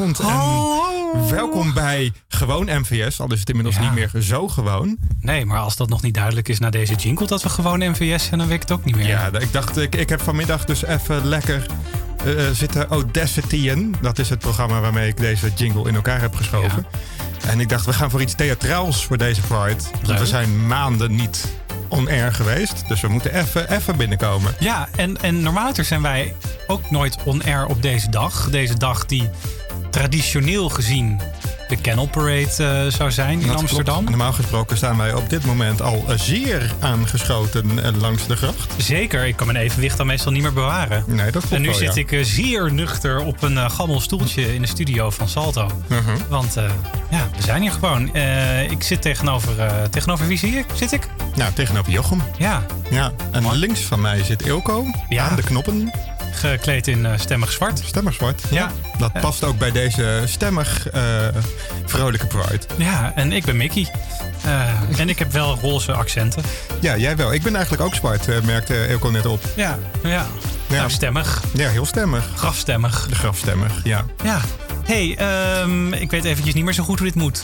Goedenavond en welkom bij Gewoon MVS. Al is het inmiddels Ja. niet meer zo gewoon. Nee, maar als dat nog niet duidelijk is na deze jingle dat we gewoon MVS zijn, dan weet ik het ook niet meer. Ja, ik dacht, ik, ik heb vanmiddag dus even lekker eh, zitten Audacityen. Dat is het programma waarmee ik deze jingle in elkaar heb geschoven. En ik dacht, we gaan voor iets theatraals voor deze Pride. Want we zijn maanden niet on-air geweest. Dus we moeten even, even binnenkomen. Ja, en, en normaliter zijn wij ook nooit on-air op deze dag. Deze dag die traditioneel gezien de Kennel Parade eh, zou zijn in Dat Amsterdam. klopt. Normaal gesproken staan wij op dit moment al zeer aangeschoten eh, langs de gracht. Zeker, ik kan mijn evenwicht dan meestal niet meer bewaren. Nee, dat klopt En nu wel, zit ja. ik eh, zeer nuchter op een uh, gammel stoeltje in de studio van Salto. Mhm. Want ja, we zijn hier gewoon. Ik zit tegenover, tegenover wie zie ik? Zit ik? Nou, tegenover Jochem. Ja, Ja, en links van mij zit Ilko Ja. aan de knoppen. Gekleed in eh, stemmig zwart. Stemmig zwart. Ja. Dat Ja. past ook bij deze stemmig eh, vrolijke Pride. Ja, en ik ben Mickey. Eh, en ik heb wel roze accenten. Ja, jij wel. Ik ben eigenlijk ook zwart, merkte Ilko net op. Ja, ja. Ja. Nou, stemmig. Ja, heel stemmig. Grafstemmig. De grafstemmig, ja. Ja. hey, ehm, ik weet eventjes niet meer zo goed hoe dit moet.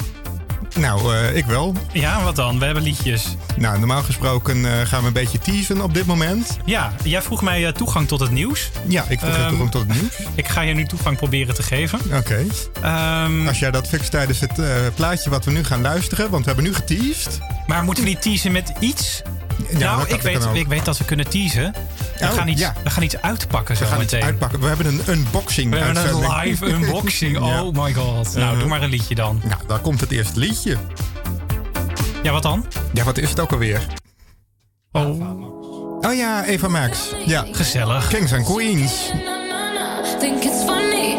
Nou, eh, ik wel. Ja, wat dan? We hebben liedjes. Nou, normaal gesproken eh, gaan we een beetje teasen op dit moment. Ja, jij vroeg mij eh, toegang tot het nieuws. Ja, ik vroeg Ehm, um, toegang tot het nieuws. Ik ga je nu toegang proberen te geven. Oké. Ehm, Als jij dat fixt tijdens het plaatje wat we nu gaan luisteren, want we hebben nu geteased. maar moeten we niet teasen met iets? Ja, nou, kan- ik, weet, kan ik weet dat we kunnen teasen. We, Oh, gaan, iets, ja. we gaan iets uitpakken zo We gaan meteen. het uitpakken. We hebben een unboxing We hebben een live unboxing. Ja. Oh my god. Nou, Mhm. doe maar een liedje dan. Nou, daar komt het eerste liedje. Ja, wat dan? Ja, wat is het ook alweer? Oh, Oh ja, Eva Max. Ja, gezellig. Kings and Queens. Think it's funny,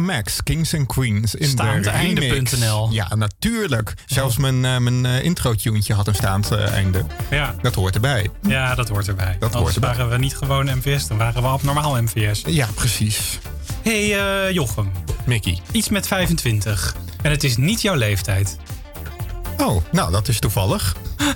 Max, Kings and Queens. In einde.nl. Ja, natuurlijk. Zelfs mijn, eh, mijn eh, intro-tuentje had een staand eh, einde. Ja. Dat hoort erbij. ja, dat hoort erbij. Dat Anders hoort erbij. waren we niet gewoon MVS, dan waren we abnormaal MVS. Ja, precies. hey, Jochem. Mickey. Iets met 25. En het is niet jouw leeftijd. Oh, nou, dat is toevallig.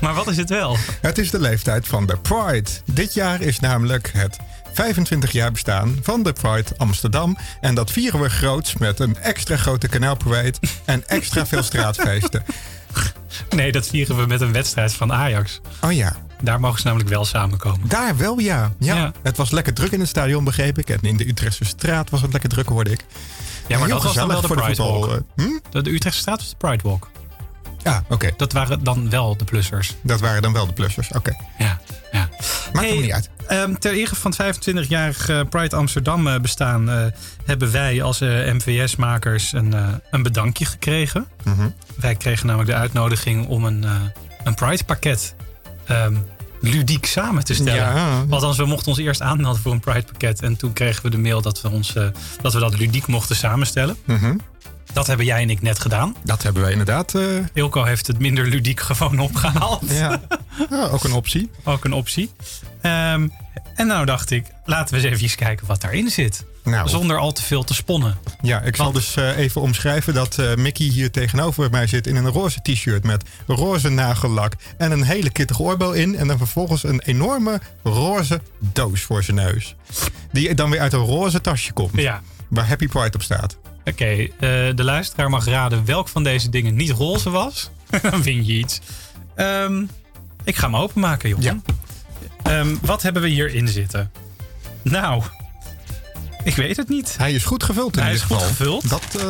Maar wat is het wel? Het is de leeftijd van de Pride. Dit jaar is namelijk het 25 jaar bestaan van de Pride Amsterdam. En dat vieren we groots met een extra grote kanaalparade en extra veel straatfeesten. Nee, dat vieren we met een wedstrijd van Ajax. Oh ja, Daar mogen ze namelijk wel samenkomen. daar wel ja. ja. Ja. Het was lekker druk in het stadion, begreep ik. En in de Utrechtse straat was het lekker druk, hoorde ik. Ja, maar Heel dat was dan wel de Pride voetbal, Walk. eh, hm? De, de Utrechtse straat was de Pride Walk. Ja, oké. Dat waren dan wel de plussers. Dat waren dan wel de plussers. Oké. Ja. Maakt Hey, niet uit. Ehm, ter ere van het 25-jarig eh, Pride Amsterdam eh, bestaan... eh, hebben wij als eh, MVS-makers een, een bedankje gekregen. Mhm. Wij kregen namelijk de uitnodiging om een, een Pride-pakket... ehm, ludiek samen te stellen. Ja. Althans, we mochten ons eerst aanmelden voor een Pride-pakket. En toen kregen we de mail dat we, ons, dat, we dat ludiek mochten samenstellen. Mhm. Dat hebben jij en ik net gedaan. Dat hebben wij inderdaad. eh, Ilko heeft het minder ludiek gewoon opgehaald. ja. ja, ook een optie. Ook een optie. Ehm, en nou dacht ik, laten we eens even kijken wat daarin zit. Nou, Zonder al te veel te sponnen. Ja, ik zal dus eh, even omschrijven dat eh, Mickey hier tegenover mij zit in een roze t-shirt met roze nagellak en een hele kittige oorbel in. En dan vervolgens een enorme roze doos voor zijn neus. Die dan weer uit een roze tasje komt. Ja, Waar Happy Pride op staat. Oké. eh, de luisteraar mag raden welk van deze dingen niet roze was. Dan win je iets. Ehm, ik ga hem openmaken, jongen. Ja. Ehm, wat hebben we hierin zitten? Nou, ik weet het niet. Hij is goed gevuld in Hij dit is goed geval. gevuld. Dat, eh,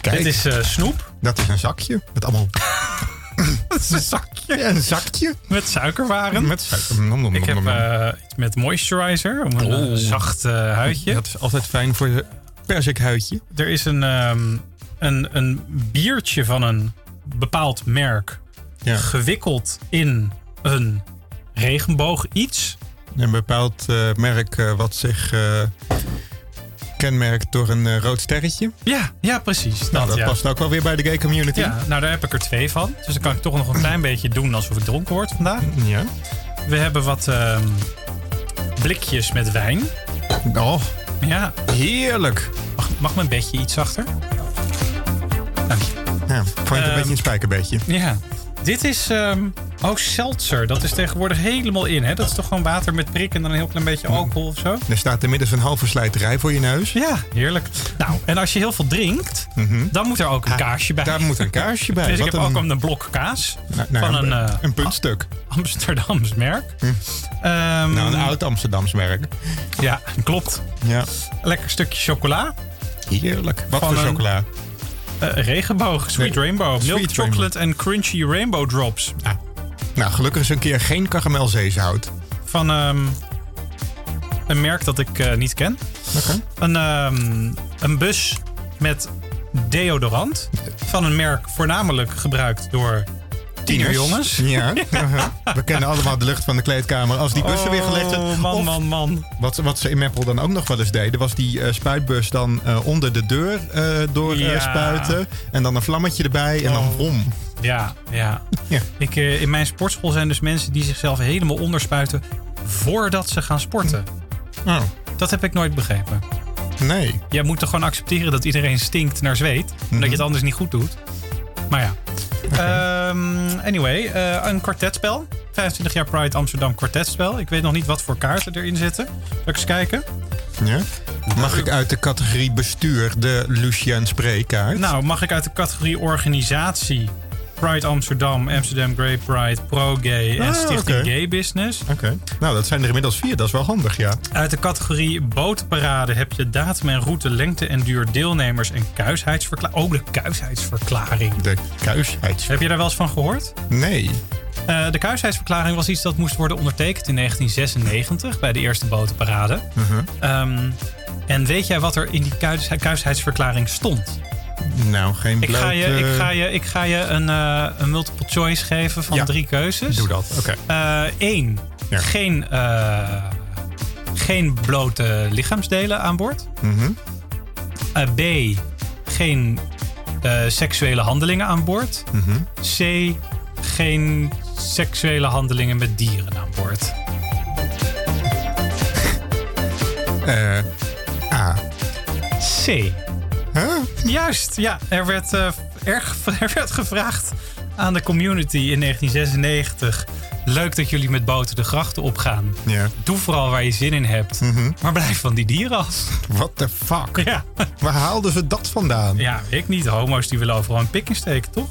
kijk, Dit is eh, snoep. dat is een zakje. Met allemaal Dat is een zakje. Ja, een zakje. Met suikerwaren. Met suiker. Nom, nom, Ik nom, heb iets met moisturizer. Om een Oh. zacht huidje. Dat is altijd fijn voor je perzikhuidje. Er is een, ehm, een, een biertje van een bepaald merk. Ja. Gewikkeld in een regenboog iets. Een bepaald eh, merk eh, wat zich eh, kenmerkt door een rood sterretje. Ja, ja precies. Nou, dat ja. past ook wel weer bij de gay community. Ja, nou daar heb ik er twee van. Dus dan kan ik toch nog een klein beetje doen alsof ik dronken word vandaag. Ja. We hebben wat ehm, blikjes met wijn. Oh, Ja, heerlijk. mag, mag mijn bedje iets zachter? Dank je. Ja, vond je het een Ehm, beetje een spijkerbedje? Ja, dit is ehm oh, seltzer. Dat is tegenwoordig helemaal in. Hè? Dat is toch gewoon water met prik en dan een heel klein beetje alcohol of zo? Er staat inmiddels een halve slijterij voor je neus. Ja, heerlijk. Nou, en als je heel veel drinkt, dan moet er ook een kaarsje bij. Daar moet een kaarsje bij. dus ik heb een, ook een blok kaas nou, nou, van een, een, eh, een puntstuk. Amsterdams merk. Ehm, Nou, een oud Amsterdams merk. Ja, klopt. Ja, Lekker stukje chocola. heerlijk. Wat Van voor een- chocola? Eh, regenboog, sweet Nee, rainbow, milk sweet chocolate en crunchy rainbow drops. Ah. Nou, gelukkig is een keer geen karamelzeezout. Van ehm, een merk dat ik eh, niet ken. Een, ehm, een bus met deodorant. Van een merk voornamelijk gebruikt door tienerjongens. Ja. We kennen allemaal de lucht van de kleedkamer. Als die bussen weer gelegd zijn. Oh, man, Of man, man. Wat, wat ze in Meppel dan ook nog wel eens deden, was die eh, spuitbus dan eh, onder de deur eh, door Ja. spuiten. En dan een vlammetje erbij en dan Oh. Ja, ja. Ja. Ik, eh, in mijn sportschool zijn dus mensen die zichzelf helemaal onderspuiten voordat ze gaan sporten. Oh, Dat heb ik nooit begrepen. nee. Jij moet toch gewoon accepteren dat iedereen stinkt naar zweet. Mhm. Omdat je het anders niet goed doet. Maar ja. Ehm, anyway, eh, een kwartetspel. 25 jaar Pride Amsterdam kwartetspel. Ik weet nog niet wat voor kaarten erin zitten. Zal ik eens kijken? Ja. Mag ik uit de categorie bestuur de Lucien Spreekaart? Nou, mag ik uit de categorie organisatie... Pride Amsterdam, Amsterdam Gay Pride, Pro Gay en Ah, Stichting. Gay Business. Oké. Nou, dat zijn er inmiddels vier. Dat is wel handig, ja. Uit de categorie bootparade heb je datum en route, lengte en duur, deelnemers en kuisheidsverklaring. Oh, de kuisheidsverklaring. De kuisheids... Heb je daar wel eens van gehoord? Nee. Eh, de kuisheidsverklaring was iets dat moest worden ondertekend in 1996 bij de eerste botenparade. Ehm, en weet jij wat er in die kuis- kuisheidsverklaring stond? Nou, geen Ik blote... ga je, ik ga je, ik ga je een, eh, een multiple choice geven van Ja. drie keuzes. Doe dat, oké. Eén, Ja. geen, eh, geen blote lichaamsdelen aan boord. Mhm. Eh, B. Geen eh, seksuele handelingen aan boord. Mhm. C. Geen seksuele handelingen met dieren aan boord. Eh, A. C. Huh? Juist, ja. Er werd, eh, erg, er werd gevraagd aan de community in 1996. Leuk dat jullie met boten de grachten opgaan. Ja. Doe vooral waar je zin in hebt. Maar blijf van die dieren af. What the fuck? Ja. Waar haalden ze dat vandaan? ja, ik niet. Homo's die willen overal een pik in steken, toch?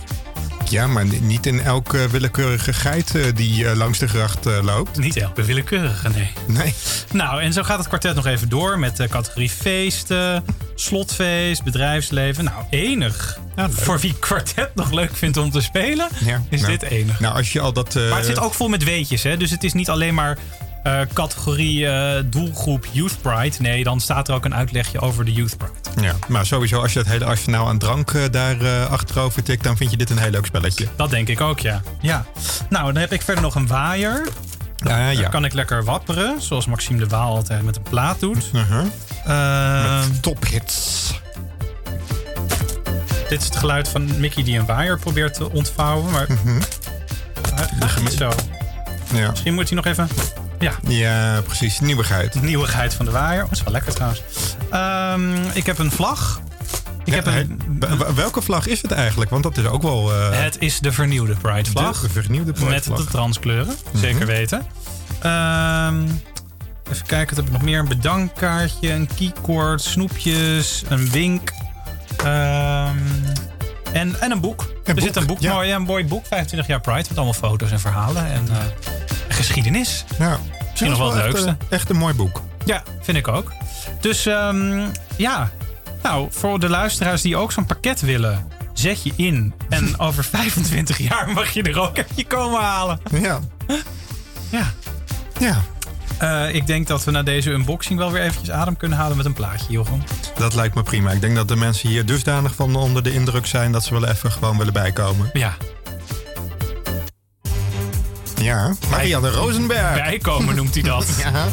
Ja, maar ni- niet in elke willekeurige geit eh, die eh, langs de gracht eh, loopt. Niet elke willekeurige, nee. Nee. Nou, en zo gaat het kwartet nog even door met de categorie feesten, slotfeest, bedrijfsleven. Nou, enig. Ja. Voor wie kwartet nog leuk vindt om te spelen, Ja, is nou. dit enig. Nou, als je al dat... Maar het zit ook vol met weetjes, hè? Dus het is niet alleen maar eh, categorie eh, doelgroep Youth Pride. Nee, dan staat er ook een uitlegje over de Youth Pride. Ja, maar sowieso als je het hele arsenaal aan drank eh, daar achterover tikt... dan vind je dit een heel leuk spelletje. Dat denk ik ook, ja. ja. Nou, dan heb ik verder nog een waaier. Ja, ja. Dan kan ik lekker wapperen, zoals Maxime de Waal altijd met een plaat doet. Uh-huh. Ehm, Tophits. dit is het geluid van Mickey die een waaier probeert te ontvouwen. Maar hij gaat niet zo. Ja. Misschien moet hij nog even... Ja, ja, precies. Nieuwigheid. nieuwigheid van de waaier. Oh, dat is wel lekker trouwens. Ehm, ik heb een vlag. Ik heb een... welke vlag is het eigenlijk? Want dat is ook wel... eh, Het is de vernieuwde Pride vlag. De vernieuwde Met Pride-vlag. de transkleuren, zeker weten. Ehm, even kijken, wat heb ik nog meer? Een bedankkaartje, een keycord, snoepjes, een wink. ehm, en, en een boek. er boek, zit een boek, ja. mooi, een mooi boek, 25 jaar Pride, met allemaal foto's en verhalen en eh, geschiedenis. Ja. Misschien nog wel het echt, leukste. eh, Echt een mooi boek. Ja, vind ik ook. Dus ehm, ja, nou, voor de luisteraars die ook zo'n pakket willen, zet je in. En over 25 jaar mag je er ook eentje komen halen. Ja. Ja. Ja. Eh, ik denk dat we na deze unboxing wel weer eventjes adem kunnen halen met een plaatje, Jochem. Dat lijkt me prima. Ik denk dat de mensen hier dusdanig van onder de indruk zijn... dat ze wel even gewoon willen bijkomen. Ja, Ja. Marianne Rosenberg. bijkomen noemt hij dat. Ja.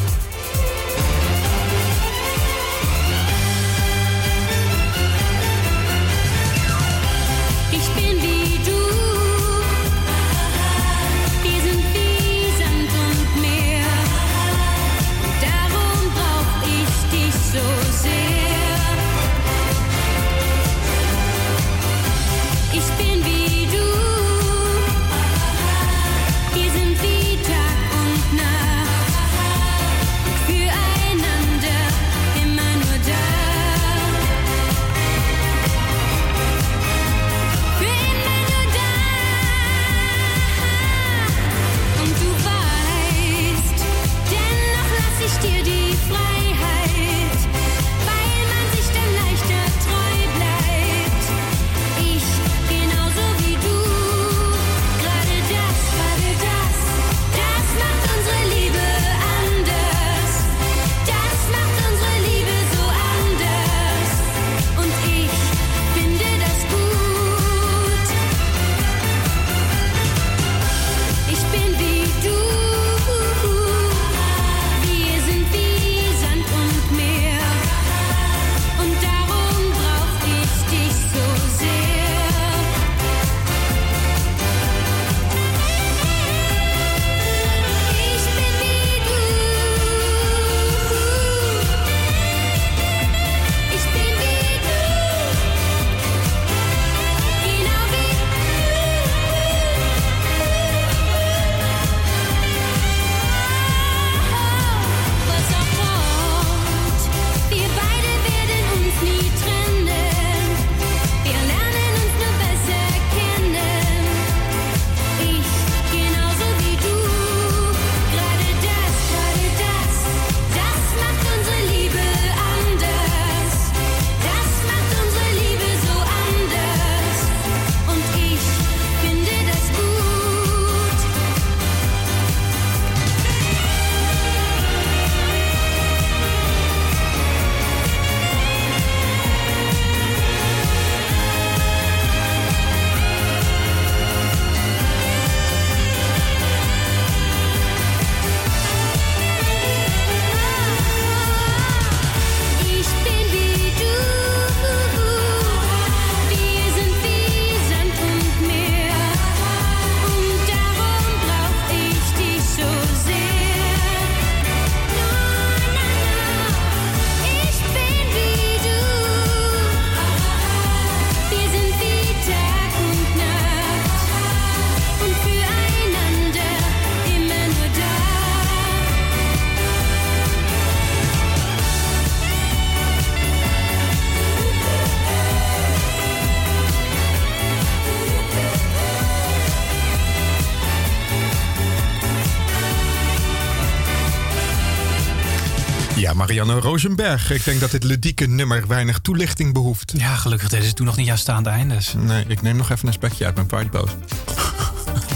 Rosenberg. Ik denk dat dit ludieke nummer weinig toelichting behoeft. Ja, gelukkig deden ze toen nog niet aan staande eindes. Nee, ik neem nog even een spekje uit mijn Pridepost.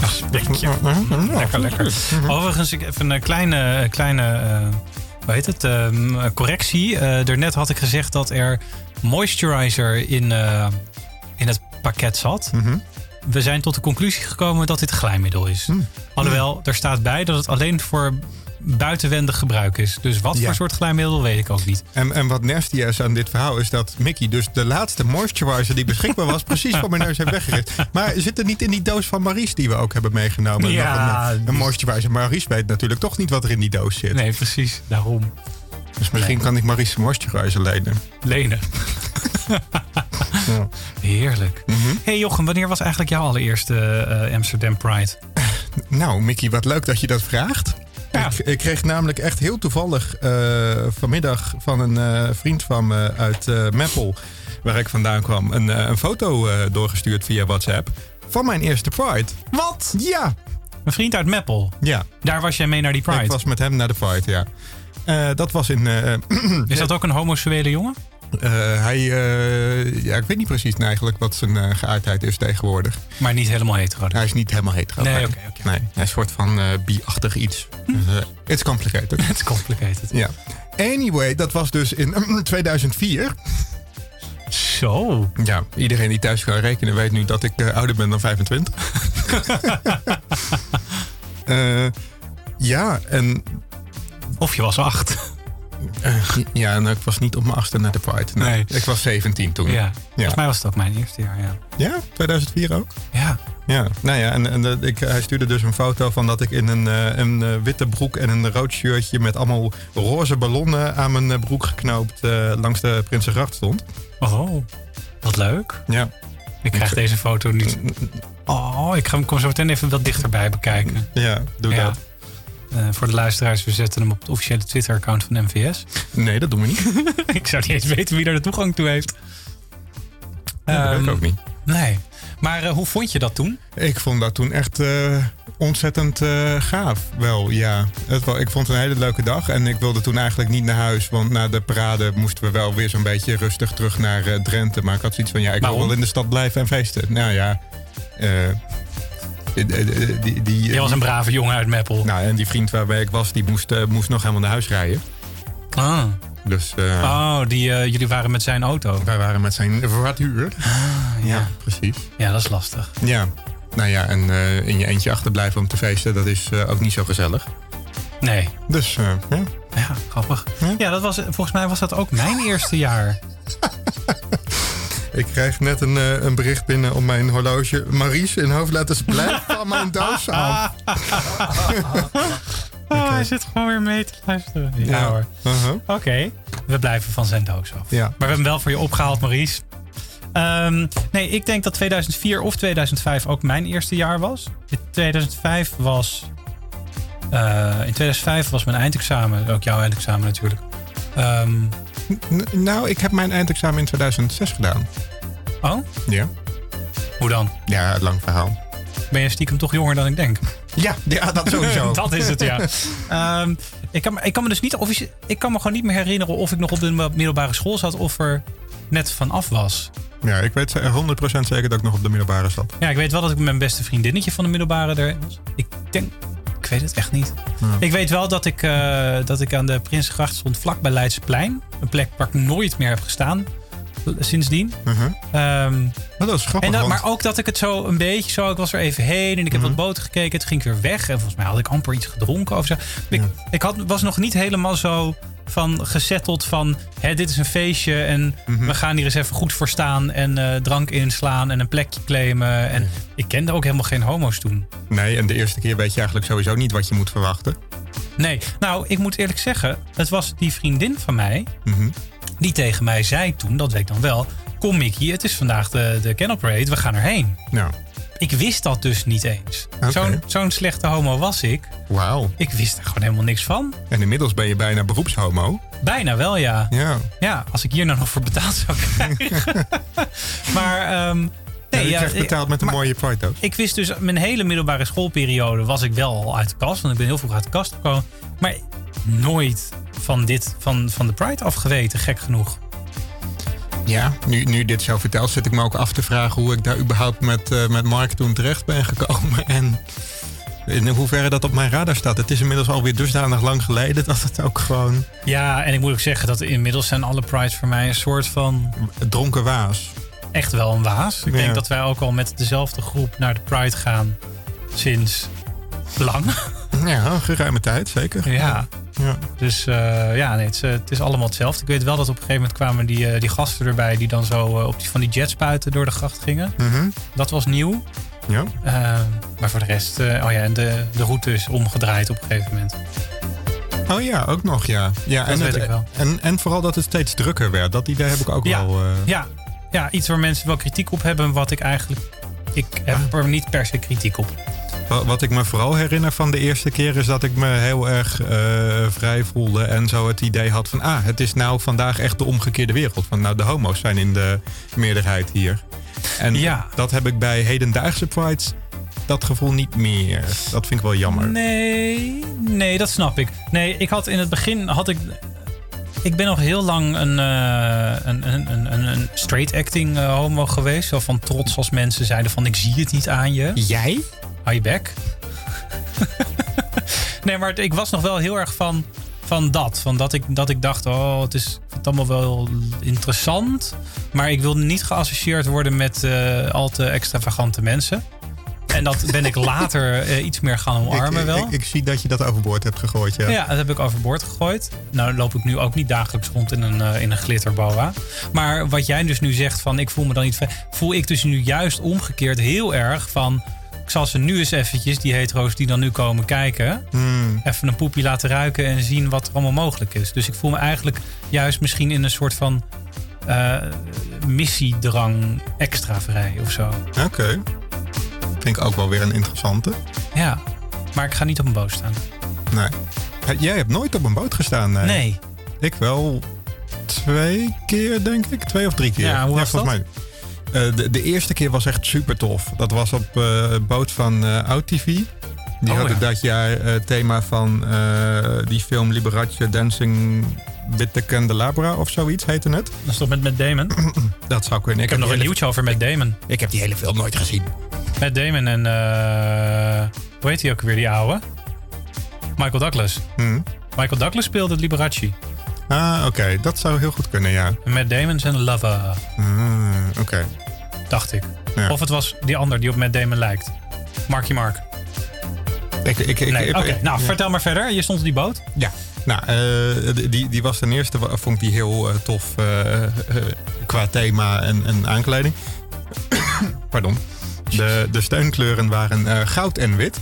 Spekje. Lekker, lekker. Overigens, ik even een kleine, kleine eh, hoe heet het, ehm, correctie. Eh daarnet had ik gezegd dat er moisturizer in, eh, in het pakket zat. Mhm. We zijn tot de conclusie gekomen dat dit glijmiddel is. Hmm. Alhoewel, er staat bij dat het alleen voor buitenwendig gebruik is. Dus wat Ja. voor soort glijmiddel weet ik ook niet. En, en wat nasty is aan dit verhaal is dat Mickey dus de laatste moisturizer die beschikbaar was, precies voor mijn neus heeft weggericht. Maar zit er niet in die doos van Maries die we ook hebben meegenomen? Ja, een, die- een moisturizer. Maries weet natuurlijk toch niet wat er in die doos zit. Nee, precies. Daarom. Dus misschien kan ik Maries moisturizer lenen. Lenen. Ja. Heerlijk. Mhm. hey Jochem, wanneer was eigenlijk jouw allereerste eh, Amsterdam Pride? Nou, Mickey, wat leuk dat je dat vraagt. Ja. Ik, ik kreeg namelijk echt heel toevallig eh, vanmiddag van een eh, vriend van me uit eh Meppel, waar ik vandaan kwam, een, een foto doorgestuurd via WhatsApp van mijn eerste Pride. Wat? Ja, Een vriend uit Meppel. ja. Daar was jij mee naar die Pride. Ik was met hem naar de Pride, ja. Dat was in. Is dat ook een homoseksuele jongen? Eh, hij. eh, ja, ik weet niet precies eigenlijk wat zijn eh, geaardheid is tegenwoordig. Maar niet helemaal hetero. dus. Hij is niet helemaal hetero. Nee, oké. Nee, hij is een soort van bi-achtig iets. Dus, eh, it's complicated. Het is complicated. Ja. Anyway, dat was dus in 2004. Zo. Ja, iedereen die thuis kan rekenen weet nu dat ik ouder ben dan 25. Eh, ja, en Of je was acht. Eh, ja, en ik was niet op mijn achtste naar de Pride. Nee, Nee. Ik was 17 toen. Ja. Volgens mij was het ook mijn eerste jaar, ja. Ja, 2004 ook? Ja. Ja, nou ja, en, en ik, hij stuurde dus een foto van dat ik in een, eh, een eh, witte broek en een rood shirtje met allemaal roze ballonnen aan mijn broek geknoopt langs de Prinsengracht stond. Oh, wat leuk. Ja. Ik krijg deze foto niet. Oh, ik ga hem kom zo meteen even wat dichterbij bekijken. Ja, doe Ja. dat. Eh, voor de luisteraars, we zetten hem op het officiële Twitter-account van MVS. Nee, dat doen we niet. ik zou niet eens weten wie daar de toegang toe heeft. Ja, dat weet ik Ehm, ook niet. Nee. Maar eh, hoe vond je dat toen? Ik vond dat toen echt eh, ontzettend gaaf. Wel, ja. Het, wa- ik vond het een hele leuke dag. En ik wilde toen eigenlijk niet naar huis. Want na de parade moesten we wel weer zo'n beetje rustig terug naar Drenthe. Maar ik had zoiets van, ja, ik wil wel in de stad blijven en feesten. Nou ja. Eh, die, die, die, die- was een brave jongen uit Meppel. Nou, en die vriend waarbij ik was, die moest, eh, moest nog helemaal naar huis rijden. Ah. Dus eh, Oh, die, eh, jullie waren met zijn auto. wij waren met zijn voituur. ja. precies. Ja, dat is lastig. Ja. Nou ja, en eh, in je eentje achterblijven om te feesten, dat is eh, ook niet zo gezellig. Nee. Dus eh, ja. Ja, grappig. Ja. Ja, dat was, volgens mij was dat ook mijn eerste jaar. Ik kreeg net een, eh, een bericht binnen op mijn horloge. Maries in hoofdletters blijf van mijn doos af. Oh, hij zit gewoon weer mee te luisteren. Ja, hoor. Uh-huh. Oké, we blijven van zijn doos af. Ja. Maar we hebben hem wel voor je opgehaald, Maurice. Ehm, nee, ik denk dat 2004 of 2005 ook mijn eerste jaar was. In 2005 was... eh, in 2005 was mijn eindexamen. Ook jouw eindexamen natuurlijk. Ehm, N- nou, ik heb mijn eindexamen in 2006 gedaan. oh, Ja. hoe dan? Ja, lang verhaal. Ben je stiekem toch jonger dan ik denk? Ja, ja dat sowieso. dat is het, ja. Ehm, ik, kan, me- ik kan me dus niet officie- ik kan me gewoon niet meer herinneren of ik nog op de middelbare school zat of er net vanaf was. Ja, ik weet ze- 100% zeker dat ik nog op de middelbare zat. Ja, ik weet wel dat ik met mijn beste vriendinnetje van de middelbare er was. Ik denk, ik weet het echt niet. Ik weet wel dat ik, eh, dat ik aan de Prinsengracht stond vlak bij Leidseplein. Een plek waar ik nooit meer heb gestaan sindsdien. Uh-huh. Ehm, Maar dat is grappig, en dat, want- maar ook dat ik het zo een beetje zo, ik was er even heen en ik heb wat boten gekeken. Toen ging ik weer weg en volgens mij had ik amper iets gedronken of zo. Ik, ik had, was nog niet helemaal zo van gezetteld van hè, dit is een feestje en we gaan hier eens even goed voor staan en eh, drank inslaan en een plekje claimen. En ik kende ook helemaal geen homo's toen. Nee, en de eerste keer weet je eigenlijk sowieso niet wat je moet verwachten. Nee, nou, ik moet eerlijk zeggen, het was die vriendin van mij Mhm. die tegen mij zei toen, dat weet ik dan wel, kom Mickey, het is vandaag de, de Kennel Parade, we gaan erheen. Nou, Ik wist dat dus niet eens. Oké. Zo'n zo'n slechte homo was ik. wauw. Ik wist er gewoon helemaal niks van. En inmiddels ben je bijna beroepshomo. Bijna wel, ja. Ja. Ja, als ik hier nou nog voor betaald zou krijgen. maar, ehm, Nee, je ja, krijgt betaald met een maar- mooie Pride doos. Ik wist dus, mijn hele middelbare schoolperiode was ik wel al uit de kast. Want ik ben heel vroeg uit de kast gekomen. Maar nooit van, dit, van, van de Pride afgeweten, gek genoeg. Ja, nu, nu dit zo vertelt, zit ik me ook af te vragen hoe ik daar überhaupt met, eh, met Mark toen terecht ben gekomen. En in hoeverre dat op mijn radar staat. Het is inmiddels alweer dusdanig lang geleden dat het ook gewoon Ja, en ik moet ook zeggen dat inmiddels zijn alle Prides voor mij een soort van dronken waas. echt wel een waas. Ik Ja. denk dat wij ook al met dezelfde groep naar de Pride gaan sinds lang. Ja, geruime tijd, zeker. ja. Ja. Dus eh, ja, nee, het, is, eh, het is allemaal hetzelfde. Ik weet wel dat op een gegeven moment kwamen die, eh, die gasten erbij die dan zo op die, van die jetspuiten door de gracht gingen. Mhm. Dat was nieuw. ja. Maar voor de rest, oh ja, en de, de route is omgedraaid op een gegeven moment. Oh ja, ook nog, ja. ja en, weet het- ik wel. En, en vooral dat het steeds drukker werd. Dat idee heb ik ook Ja. wel. Ja, ja, iets waar mensen wel kritiek op hebben, wat ik eigenlijk. Ik heb er niet per se kritiek op. Wa- Wat ik me vooral herinner van de eerste keer is dat ik me heel erg eh, vrij voelde. En zo het idee had van, ah, het is nou vandaag echt de omgekeerde wereld. Van nou, de homo's zijn in de meerderheid hier. En Ja. dat heb ik bij hedendaagse prides, dat gevoel niet meer. Dat vind ik wel jammer. Nee, nee, dat snap ik. Nee, ik had in het begin had ik. Ik ben nog heel lang een, eh, een, een, een, een, een straight acting eh, homo geweest. Zo van trots als mensen zeiden van ik zie het niet aan je. Jij? Je bek. nee, maar ik was nog wel heel erg van, van dat. Van dat, ik, dat ik dacht, oh, het is het allemaal wel interessant. Maar ik wilde niet geassocieerd worden met eh, al te extravagante mensen. En dat ben ik later eh, iets meer gaan omarmen ik, wel. Ik, ik zie dat je dat overboord hebt gegooid, ja. Ja, dat heb ik overboord gegooid. Nou loop ik nu ook niet dagelijks rond in een, eh, in een glitterboa. Maar wat jij dus nu zegt van ik voel me dan niet... Voel ik dus nu juist omgekeerd heel erg van... Ik zal ze nu eens eventjes, die hetero's die dan nu komen kijken... Hmm. even een poepje laten ruiken en zien wat er allemaal mogelijk is. Dus ik voel me eigenlijk juist misschien in een soort van... eh, missiedrang extra vrij of zo. Oké. Vind ik ook wel weer een interessante. Ja, maar ik ga niet op een boot staan. Nee. Hey, Jij hebt nooit op een boot gestaan, nee? Nee. Ik wel twee keer, denk ik. Twee of drie keer. Ja, hoe was volgens mij. Eh, de, de eerste keer was echt super tof. Dat was op eh, een boot van eh OutTV. Die Oh, hadden ja. dat jaar het thema van die film Liberace Dancing with the Candelabra of zoiets heette het. Dat is toch met Matt Damon? Ik Dat zou kunnen. Ik, heb nog een nieuwtje over Matt Damon. ik heb die hele film nooit gezien. Matt Damon en... eh hoe heet hij ook weer, die ouwe? Michael Douglas. Hm. Michael Douglas speelde Liberace. Ah, oké. Dat zou heel goed kunnen, ja. En Matt Damon zijn lover, Ah, oké. Dacht ik. Ja. Of het was die ander die op Matt Damon lijkt. Marky Mark. Ik, ik, ik, Nee, ik- oké. nou, ja. vertel maar verder. Je stond op die boot. Ja, nou, eh, die, die was ten eerste, vond ik die heel eh, tof eh, qua thema en, en aankleding. Pardon. De, de steunkleuren waren goud en wit.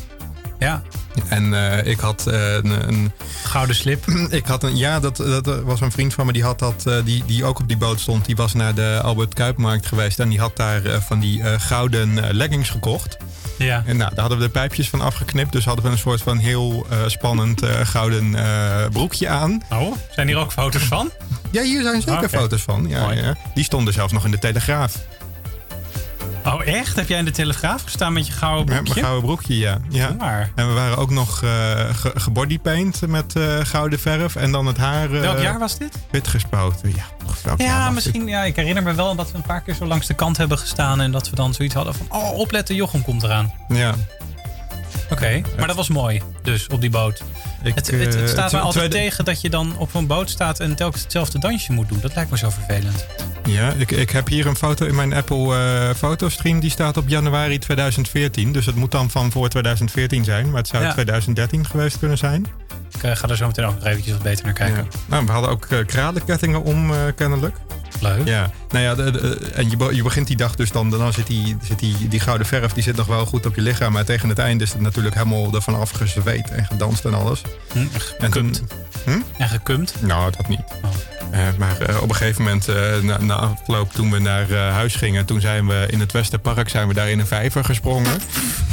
Ja, En eh, ik had eh, een, een, gouden slip. ik had een, ja, dat, dat was een vriend van me die had dat, eh, die, die ook op die boot stond. Die was naar de Albert Kuipmarkt geweest en die had daar van die gouden leggings gekocht. Ja. En nou, daar hadden we de pijpjes van afgeknipt. Dus hadden we een soort van heel spannend gouden broekje aan. Oh, zijn hier ook foto's van? Ja, hier zijn zeker Oké. foto's van. Ja, ja. Die stonden zelfs nog in de Telegraaf. Oh, echt? Heb jij in de Telegraaf gestaan met je gouden Met broekje? mijn gouden broekje, ja. ja. Waar? En we waren ook nog ge- gebodypaint met eh, gouden verf. En dan het haar eh, Welk jaar was dit? wit gespoten. Ja, Ja, misschien. Ja, ik herinner me wel dat we een paar keer zo langs de kant hebben gestaan. En dat we dan zoiets hadden van: oh, opletten, Jochem komt eraan. Ja. Oké, maar dat was mooi, dus op die boot. Ik, Het, het, het eh, staat me tw- altijd tweede- tegen dat je dan op een boot staat en telkens hetzelfde dansje moet doen. Dat lijkt me zo vervelend. Ja, ik, ik heb hier een foto in mijn Apple eh fotostream. Die staat op januari 2014. Dus het moet dan van voor 2014 zijn. Maar het zou Ja. 2013 geweest kunnen zijn. Ik eh, ga er zo meteen ook nog eventjes wat beter naar kijken. Ja. Nou, we hadden ook eh, kralenkettingen om, eh, kennelijk. Ja, nou ja, de- de- en je, be- je begint die dag dus dan, dan zit, die, zit die, die gouden verf, die zit nog wel goed op je lichaam. Maar tegen het einde is het natuurlijk helemaal ervan afgezweet en gedanst en alles. Hm, En gekumd. toen, hm? En gekumd. Nou, dat niet. Oh. Eh, maar eh, op een gegeven moment, eh, na, na afloop toen we naar huis gingen, toen zijn we in het Westerpark zijn we daar in een vijver gesprongen.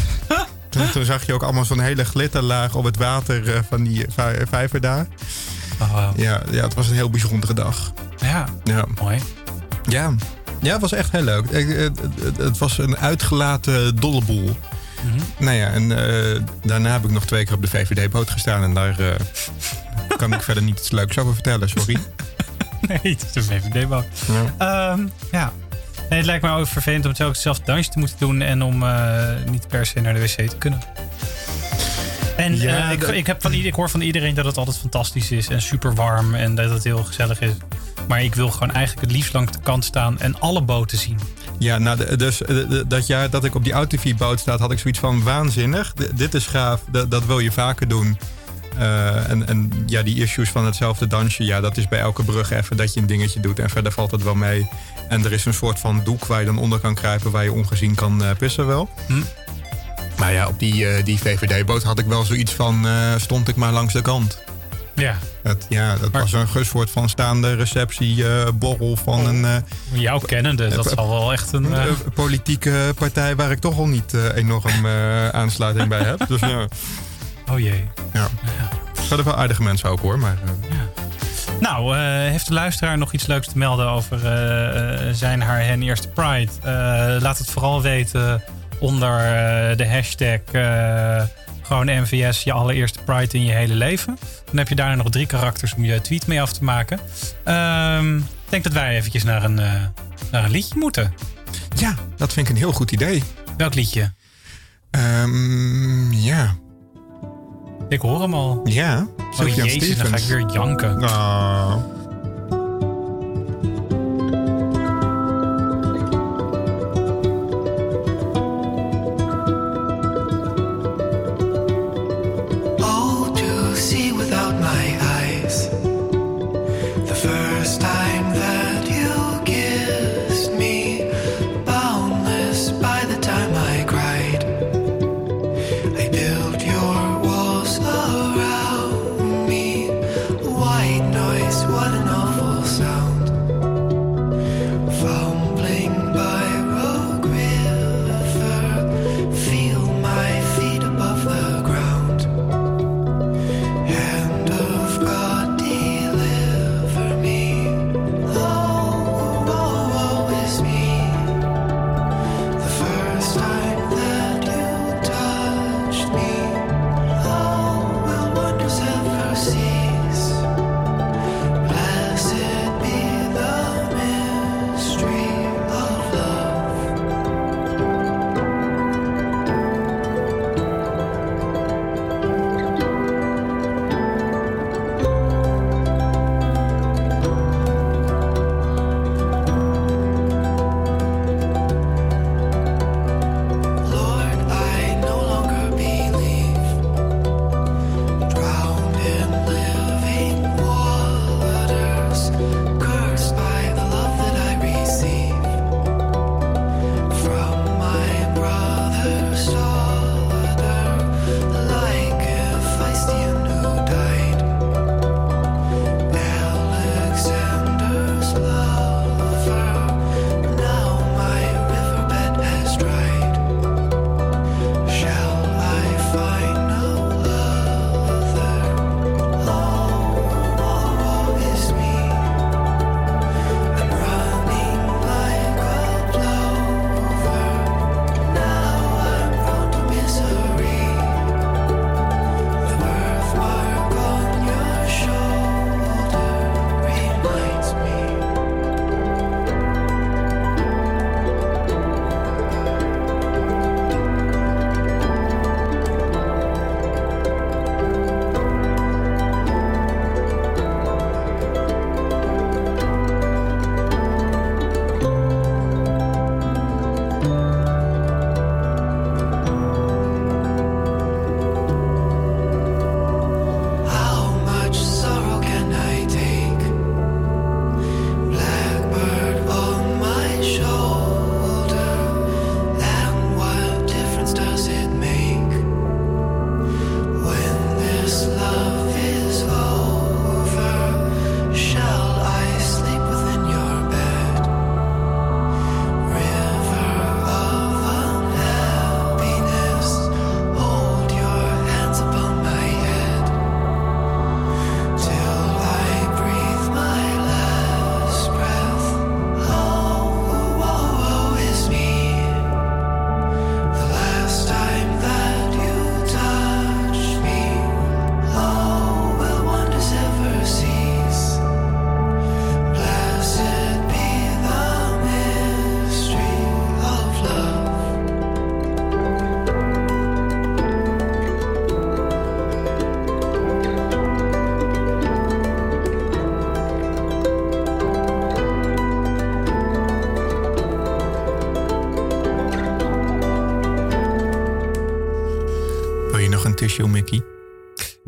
toen, toen zag je ook allemaal zo'n hele glitterlaag op het water van die vij- vijver daar. Oh. Ja, ja, het was een heel bijzondere dag. Ja, Ja. mooi. Ja, ja het was echt heel leuk. Het, het, het was een uitgelaten dolleboel. Mhm. Nou ja, en eh, daarna heb ik nog twee keer op de VVD-boot gestaan. En daar, eh, kan ik verder niet iets leuks over vertellen, sorry. Nee, het is een VVD-boot. Ja. Ehm, ja. Nee, het lijkt me ook vervelend om telkens zelf dansje te moeten doen en om eh, niet per se naar de wc te kunnen. En Ja, ik, heb van, ik hoor van iedereen dat het altijd fantastisch is en super warm en dat het heel gezellig is. Maar ik wil gewoon eigenlijk het liefst langs de kant staan en alle boten zien. Ja, nou, dus dat jaar dat ik op die AutoV-boot staat, had ik zoiets van waanzinnig. D- dit is gaaf, D- dat wil je vaker doen. Eh, en, en ja, die issues van hetzelfde dansje, ja, dat is bij elke brug even dat je een dingetje doet. En verder valt het wel mee. En er is een soort van doek waar je dan onder kan kruipen, waar je ongezien kan eh, pissen wel. Hm. Maar ja, op die, eh, die VVD-boot had ik wel zoiets van, stond ik maar langs de kant. Ja, Het, ja, dat Maar- was een soort van staande receptieborrel van een eh, jou kennende, dat Eh, zal wel echt een... eh, eh, politieke partij waar ik toch al niet eh, enorm aansluiting bij heb. Dus ja, oh jee. ja. Verder wel aardige mensen ook hoor, maar Nou, heeft de luisteraar nog iets leuks te melden over zijn, haar, hen eerste Pride? Laat het vooral weten onder de hashtag gewoon MVS, je allereerste Pride in je hele leven. Dan heb je daar nog drie karakters om je tweet mee af te maken. Ehm, ik denk dat wij eventjes naar een, eh, naar een liedje moeten. ja, dat vind ik een heel goed idee. Welk liedje? Ehm, ja, Ik hoor hem al. ja. Oh jezus, dan ga ik weer janken. Oh,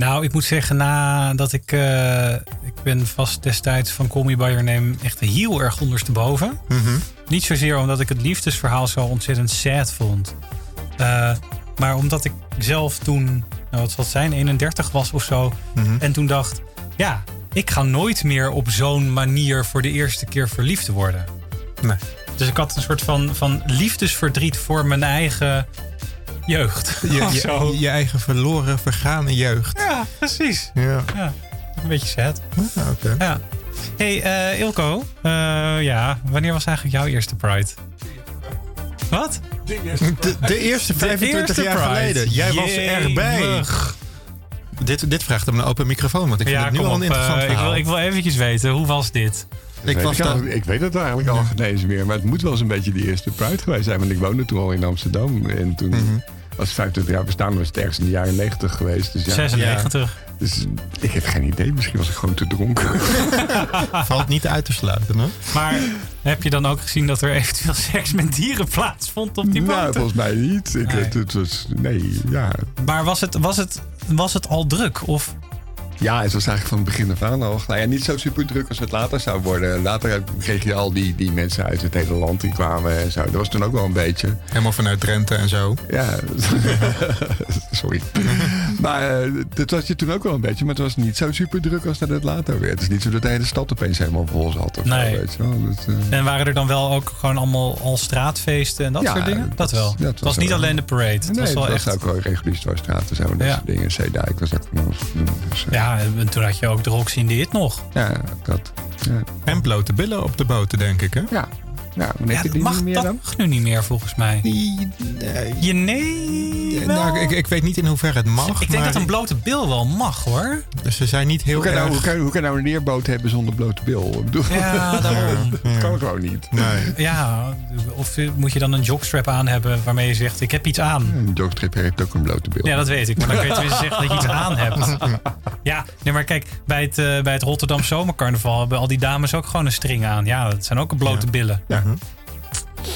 Nou, ik moet zeggen, nadat ik... eh, ik ben vast destijds van Call Me By Your Name echt heel erg ondersteboven. Niet zozeer omdat ik het liefdesverhaal zo ontzettend sad vond. Eh, maar omdat ik zelf toen, nou wat zal het zijn, 31 was of zo. En toen dacht, ja, ik ga nooit meer op zo'n manier voor de eerste keer verliefd worden. Nee. Dus ik had een soort van, van liefdesverdriet voor mijn eigen jeugd. Je, Of zo. je, je eigen verloren, vergane jeugd. Ja, precies. Ja, Ja, een beetje sad. Ah, oké. Ja. hey, eh, Ilko. eh, ja, wanneer was eigenlijk jouw eerste Pride? Wat? De, de eerste 25 eerste jaar Pride. geleden. Jij was erbij. Dit, dit vraagt om een open microfoon, want ik vind Ja, het nu al een interessant eh, ik, verhaal. wil, ik wil eventjes weten, hoe was dit? Ik weet was ik, al- ik weet het eigenlijk al niet eens meer. Maar het moet wel eens een beetje de eerste Pride geweest zijn. Want ik woonde toen al in Amsterdam. En toen Mhm. Het 25 jaar bestaan. was het ergens in de jaren 90 geweest. Dus ja, 96. dus ik heb geen idee. Misschien was ik gewoon te dronken. valt niet uit te sluiten, hoor. Maar heb je dan ook gezien dat er eventueel seks met dieren plaatsvond op die nou, boten? volgens mij niet. Ik, Nee. het, het was, nee, ja. Maar was het, was, het, was het al druk? Of Ja, het was eigenlijk van het begin af aan al. Nou ja, niet zo super druk als het later zou worden. Later kreeg je al die, die mensen uit het hele land die kwamen en zo. Dat was toen ook wel een beetje. Helemaal vanuit Drenthe en zo. Ja, sorry. maar uh, dat was je toen ook wel een beetje. Maar het was niet zo super druk als dat het later werd. Het is niet zo dat de hele stad opeens helemaal vol zat. Of Nee. zo, weet je wel. Dat, eh, en waren er dan wel ook gewoon allemaal al straatfeesten en dat Ja, soort dingen? Dat, dat- wel. ja, dat het was was niet wel- alleen de parade. Het nee, was het wel was echt. ook wel reguliere straat en zo. En dat Ja. soort dingen. Zeedijk was ook van ons. Dus, Ja, en toen had je ook de Roxy in de Hit nog. ja, dat. Ja, En blote billen op de boten, denk ik, hè? ja. Heb je die mag, niet meer dat dan? mag nu niet meer volgens mij. Nee. Je nee. Nou, ik, ik weet niet in hoeverre het mag, Ik denk maar dat een blote bil wel mag hoor. ze zijn niet heel Hoe kan, nou, hoe, kan, hoe kan nou een neerboot hebben zonder blote bil? Ik bedoel, Ja, daarom. dat kan gewoon niet. Nee. Ja, of moet je dan een jockstrap aan hebben waarmee je zegt: Ik heb iets aan. Een jogstrip heeft ook een blote bil. Ja, dat weet ik. Maar dan kun je tenminste zeggen dat je iets aan hebt. Ja, nee, maar kijk, bij het, eh, bij het Rotterdam Zomercarnaval hebben al die dames ook gewoon een string aan. Ja, dat zijn ook blote billen. Ja.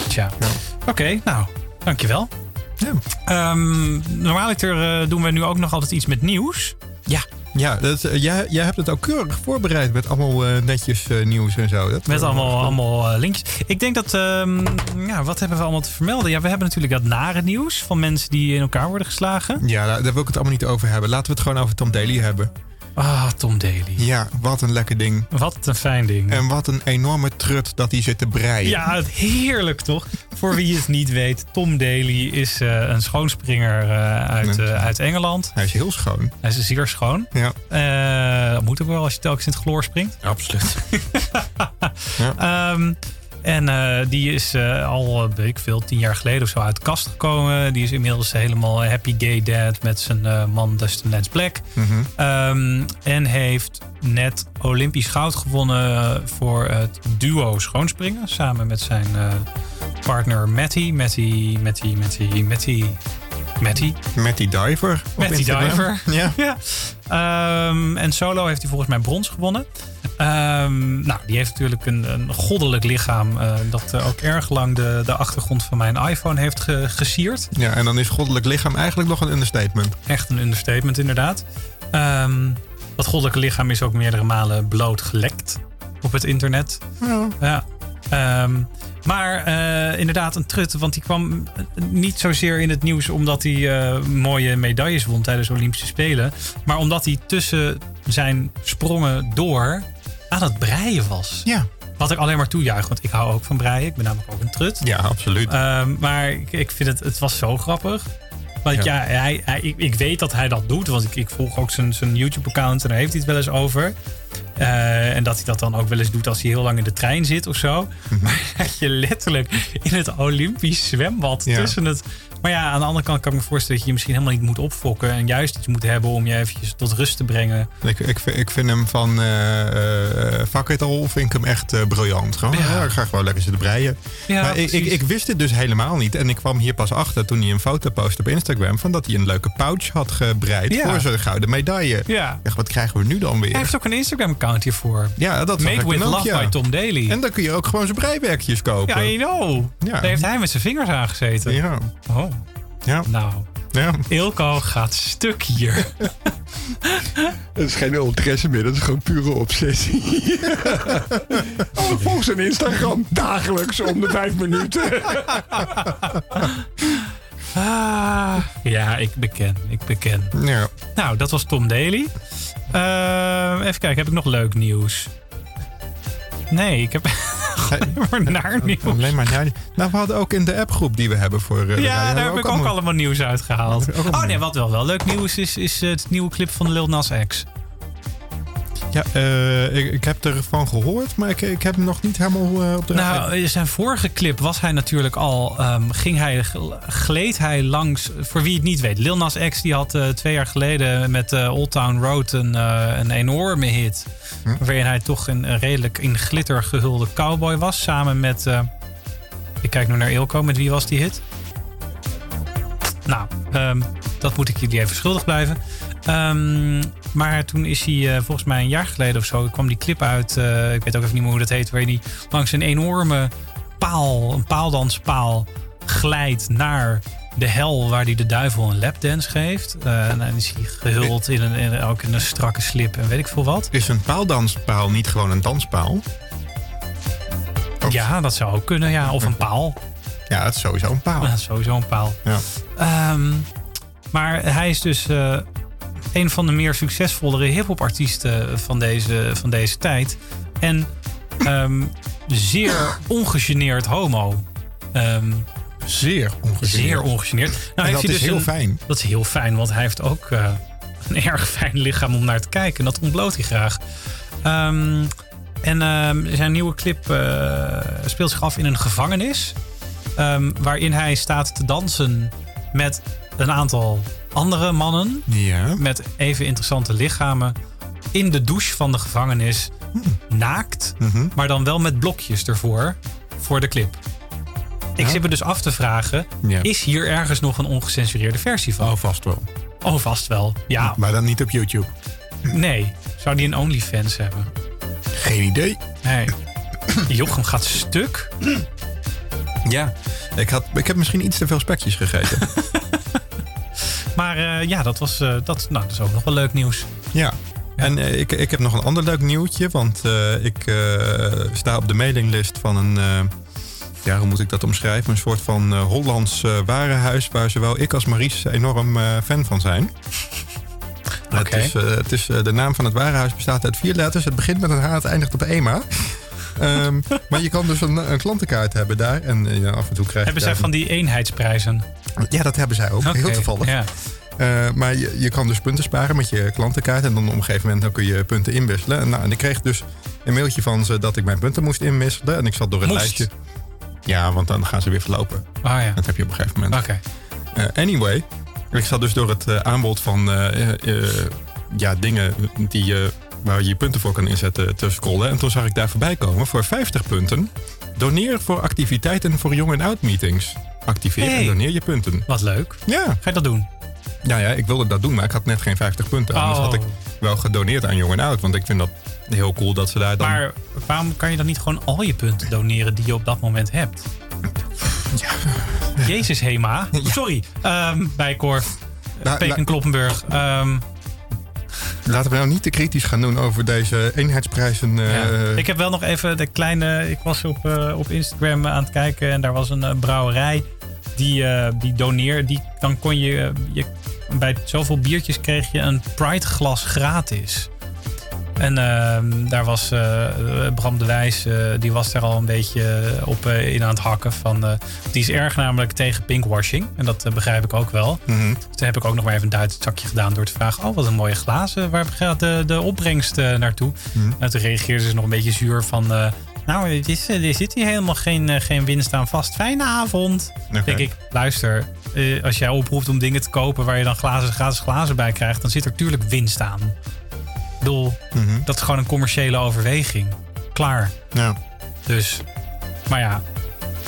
Tja. Oké, nou, dankjewel. Ja. Ehm normaaliter eh, doen we nu ook nog altijd iets met nieuws. Ja, Ja, dat, eh, jij, jij hebt het ook keurig voorbereid met allemaal eh, netjes nieuws en zo. Dat, met allemaal, allemaal linkjes. Ik denk dat, ehm, ja, wat hebben we allemaal te vermelden? Ja, we hebben natuurlijk dat nare nieuws van mensen die in elkaar worden geslagen. Ja, daar, daar wil ik het allemaal niet over hebben. Laten we het gewoon over Tom Daly hebben. Ah, Tom Daly. Ja, wat een lekker ding. Wat een fijn ding. En wat een enorme trut dat hij zit te breien. Ja, heerlijk toch? Voor wie het niet weet, Tom Daly is eh, een schoonspringer eh, uit, eh, uit Engeland. Hij is heel schoon. Hij is zeer schoon. Ja. Dat moet ook wel als je telkens in het chloor springt. Absoluut. Ehm, en eh, die is eh, al, eh, weet ik veel, tien jaar geleden of zo uit de kast gekomen. Die is inmiddels helemaal happy gay dad met zijn eh, man Dustin Lance Black. Ehm, en heeft net Olympisch goud gewonnen voor het duo schoonspringen. Samen met zijn partner Matty. Matty, Matty, Matty, Matty, Matty. Die diver. Instagram. diver. Ja. Ja. Ehm, en solo heeft hij volgens mij brons gewonnen. Ehm, nou, die heeft natuurlijk een, een goddelijk lichaam. eh, dat eh, ook erg lang de, de achtergrond van mijn iPhone heeft ge- gesierd. ja, en dan is goddelijk lichaam eigenlijk nog een understatement. Echt een understatement, inderdaad. Ehm, dat goddelijke lichaam is ook meerdere malen blootgelekt op het internet. Ja. Ehm, maar eh, inderdaad, een trut. Want die kwam niet zozeer in het nieuws omdat hij mooie medailles won tijdens de Olympische Spelen. Maar omdat hij tussen zijn sprongen door aan het breien was. Ja. Wat ik alleen maar toejuich, want ik hou ook van breien. Ik ben namelijk ook een trut. Ja, absoluut. Ehm, maar ik, ik vind het, het was zo grappig. Want ja, hij, hij, ik, ik weet dat hij dat doet. Want ik, ik volg ook zijn, zijn YouTube-account en daar heeft hij het wel eens over. Eh, en dat hij dat dan ook wel eens doet als hij heel lang in de trein zit of zo. Maar dat je letterlijk in het Olympisch zwembad Ja. tussen het... Maar ja, aan de andere kant kan ik me voorstellen dat je je misschien helemaal niet moet opfokken. En juist iets moet hebben om je eventjes tot rust te brengen. Ik, ik, vind- ik vind hem van eh uh, Fuck It All vind ik hem echt eh, briljant. Gewoon, Ja. ik ga gewoon lekker zitten breien. Ja, maar ik, ik, ik wist het dus helemaal niet. En ik kwam hier pas achter toen hij een foto postte op Instagram... van dat hij een leuke pouch had gebreid Ja. voor zijn gouden medaille. Ja. Echt, wat krijgen we nu dan weer? Hij heeft ook een Instagram-account hiervoor. Ja, dat Made with Love ja. by Tom Daly. En dan kun je ook gewoon zijn breiwerkjes kopen. Ja, I know. Ja. Daar heeft hij met zijn vingers aangezeten. ja. Oh, ja. nou. Ja. Ilko gaat stuk hier. Het is geen interesse meer, dat is gewoon pure obsessie. oh, volg zijn Instagram dagelijks om de vijf minuten. Ah, ja, ik beken. Ik beken. Ja. Nou, dat was Tom Daly. Eh, even kijken, heb ik nog leuk nieuws? Nee, ik heb alleen maar naar nieuws. Alleen maar naar. Nou, we hadden ook in de appgroep die we hebben voor. eh, Ja, daar heb ik ook allemaal- allemaal nieuws uitgehaald. Oh nee, wat wel, wel leuk nieuws is, is het nieuwe clip van Lil Nas X. Ja, eh, ik, ik heb ervan gehoord, maar ik, ik heb hem nog niet helemaal eh, op de Nou, in zijn vorige clip was hij natuurlijk al. ehm, ging hij, gleed hij langs. Voor wie het niet weet, Lil Nas X die had eh, twee jaar geleden met Old Town Road een, een enorme hit. Waarin hij toch een, een redelijk in glitter gehulde cowboy was. Samen met. ik kijk nu naar Ilko, met wie was die hit? Nou, ehm, dat moet ik jullie even schuldig blijven. Ehm, maar toen is hij eh, volgens mij een jaar geleden of zo, kwam die clip uit. eh, ik weet ook even niet meer hoe dat heet. Waarin hij langs een enorme paal, een paaldanspaal, glijdt naar de hel waar hij de duivel een lapdance geeft. Eh, en dan is hij gehuld in een, in, ook in een strakke slip en weet ik veel wat. Is een paaldanspaal niet gewoon een danspaal? Of- Ja, dat zou ook kunnen. Ja. Of een paal. Ja, het is sowieso een paal. Dat is sowieso een paal. Ja. Ehm, maar hij is dus een van de meer succesvollere hip-hop artiesten van deze, van deze tijd. En ehm, zeer ongegeneerd homo. Ehm, Zeer ongeveer. zeer ongegeneerd. Nou, dat hij is dus heel een- fijn. Dat is heel fijn, want hij heeft ook eh, een erg fijn lichaam om naar te kijken. En dat ontbloot hij graag. Ehm, en zijn nieuwe clip eh, speelt zich af in een gevangenis. waarin hij staat te dansen met een aantal andere mannen. Ja. Met even interessante lichamen. In de douche van de gevangenis. Naakt. Mhm. Maar dan wel met blokjes ervoor. Voor de clip. Ik Ja. zit me dus af te vragen. Ja. Is hier ergens nog een ongecensureerde versie van? Oh, vast wel. Oh, vast wel. Ja, Maar dan niet op YouTube. nee. Zou die een OnlyFans hebben? Geen idee. Nee. Jochem gaat stuk. Ja. Ik, had, ik heb misschien iets te veel spekjes gegeten. Maar eh, ja, dat was eh, dat, nou, dat is ook nog wel leuk nieuws. ja. En eh, ik, ik heb nog een ander leuk nieuwtje. Want ik sta op de mailinglist van een... ja, hoe moet ik dat omschrijven? Een soort van Hollands warenhuis... waar zowel ik als Maries enorm fan van zijn. Het Oké. is, het is, de naam van het warenhuis bestaat uit vier letters. Het begint met een H, het eindigt op EMA. Ehm, maar je kan dus een, een klantenkaart hebben daar. En eh, ja, af en toe krijg je Hebben zij van die eenheidsprijzen? Ja, dat hebben zij ook. Heel toevallig. Ja. Eh, maar je, je kan dus punten sparen met je klantenkaart. En dan op een gegeven moment dan kun je punten inwisselen. En, nou, en ik kreeg dus een mailtje van ze dat ik mijn punten moest inwisselen. En ik zat door het Moest? lijstje. Ja, want dan gaan ze weer verlopen. Oh ja. Dat heb je op een gegeven moment. Oké. Eh, anyway, ik zat dus door het aanbod van ja, dingen die, je waar je je punten voor kan inzetten te scrollen. En toen zag ik daar voorbij komen voor 50 punten. Doneer voor activiteiten voor jong en oud meetings. Activeer Hey. en doneer je punten. Wat leuk. Ja. Ga je dat doen? Ja, ja, ik wilde dat doen, maar ik had net geen 50 punten. Anders Oh. had ik wel gedoneerd aan jong en oud. Want ik vind dat heel cool dat ze daar dan... Maar waarom kan je dan niet gewoon al je punten doneren die je op dat moment hebt? Jezus, Hema. Sorry, Bijkorf, La- Peken la- Kloppenburg. Ehm, Laten we nou niet te kritisch gaan doen over deze eenheidsprijzen. eh, ja. Ik heb wel nog even de kleine... Ik was op, eh, op Instagram aan het kijken en daar was een eh, brouwerij die, die doneerde. Die, dan kon je, je... Bij zoveel biertjes kreeg je een Pride glas gratis. En ehm, daar was eh, Bram de Wijs, eh, die was daar al een beetje op eh, in aan het hakken. Van, die is erg namelijk tegen pinkwashing. En dat begrijp ik ook wel. mhm. Dus toen heb ik ook nog maar even een Duits zakje gedaan door te vragen... oh, wat een mooie glazen. Waar gaat de, de opbrengst naartoe? En toen reageerde ze nog een beetje zuur van... nou, het is, er zit hier helemaal geen, geen winst aan vast. Fijne avond. Denk ik, luister, als jij oproept om dingen te kopen... waar je dan glazen, gratis glazen bij krijgt... dan zit er tuurlijk winst aan. Bedoel, Mhm. dat is gewoon een commerciële overweging. Klaar. Ja. Dus, maar ja,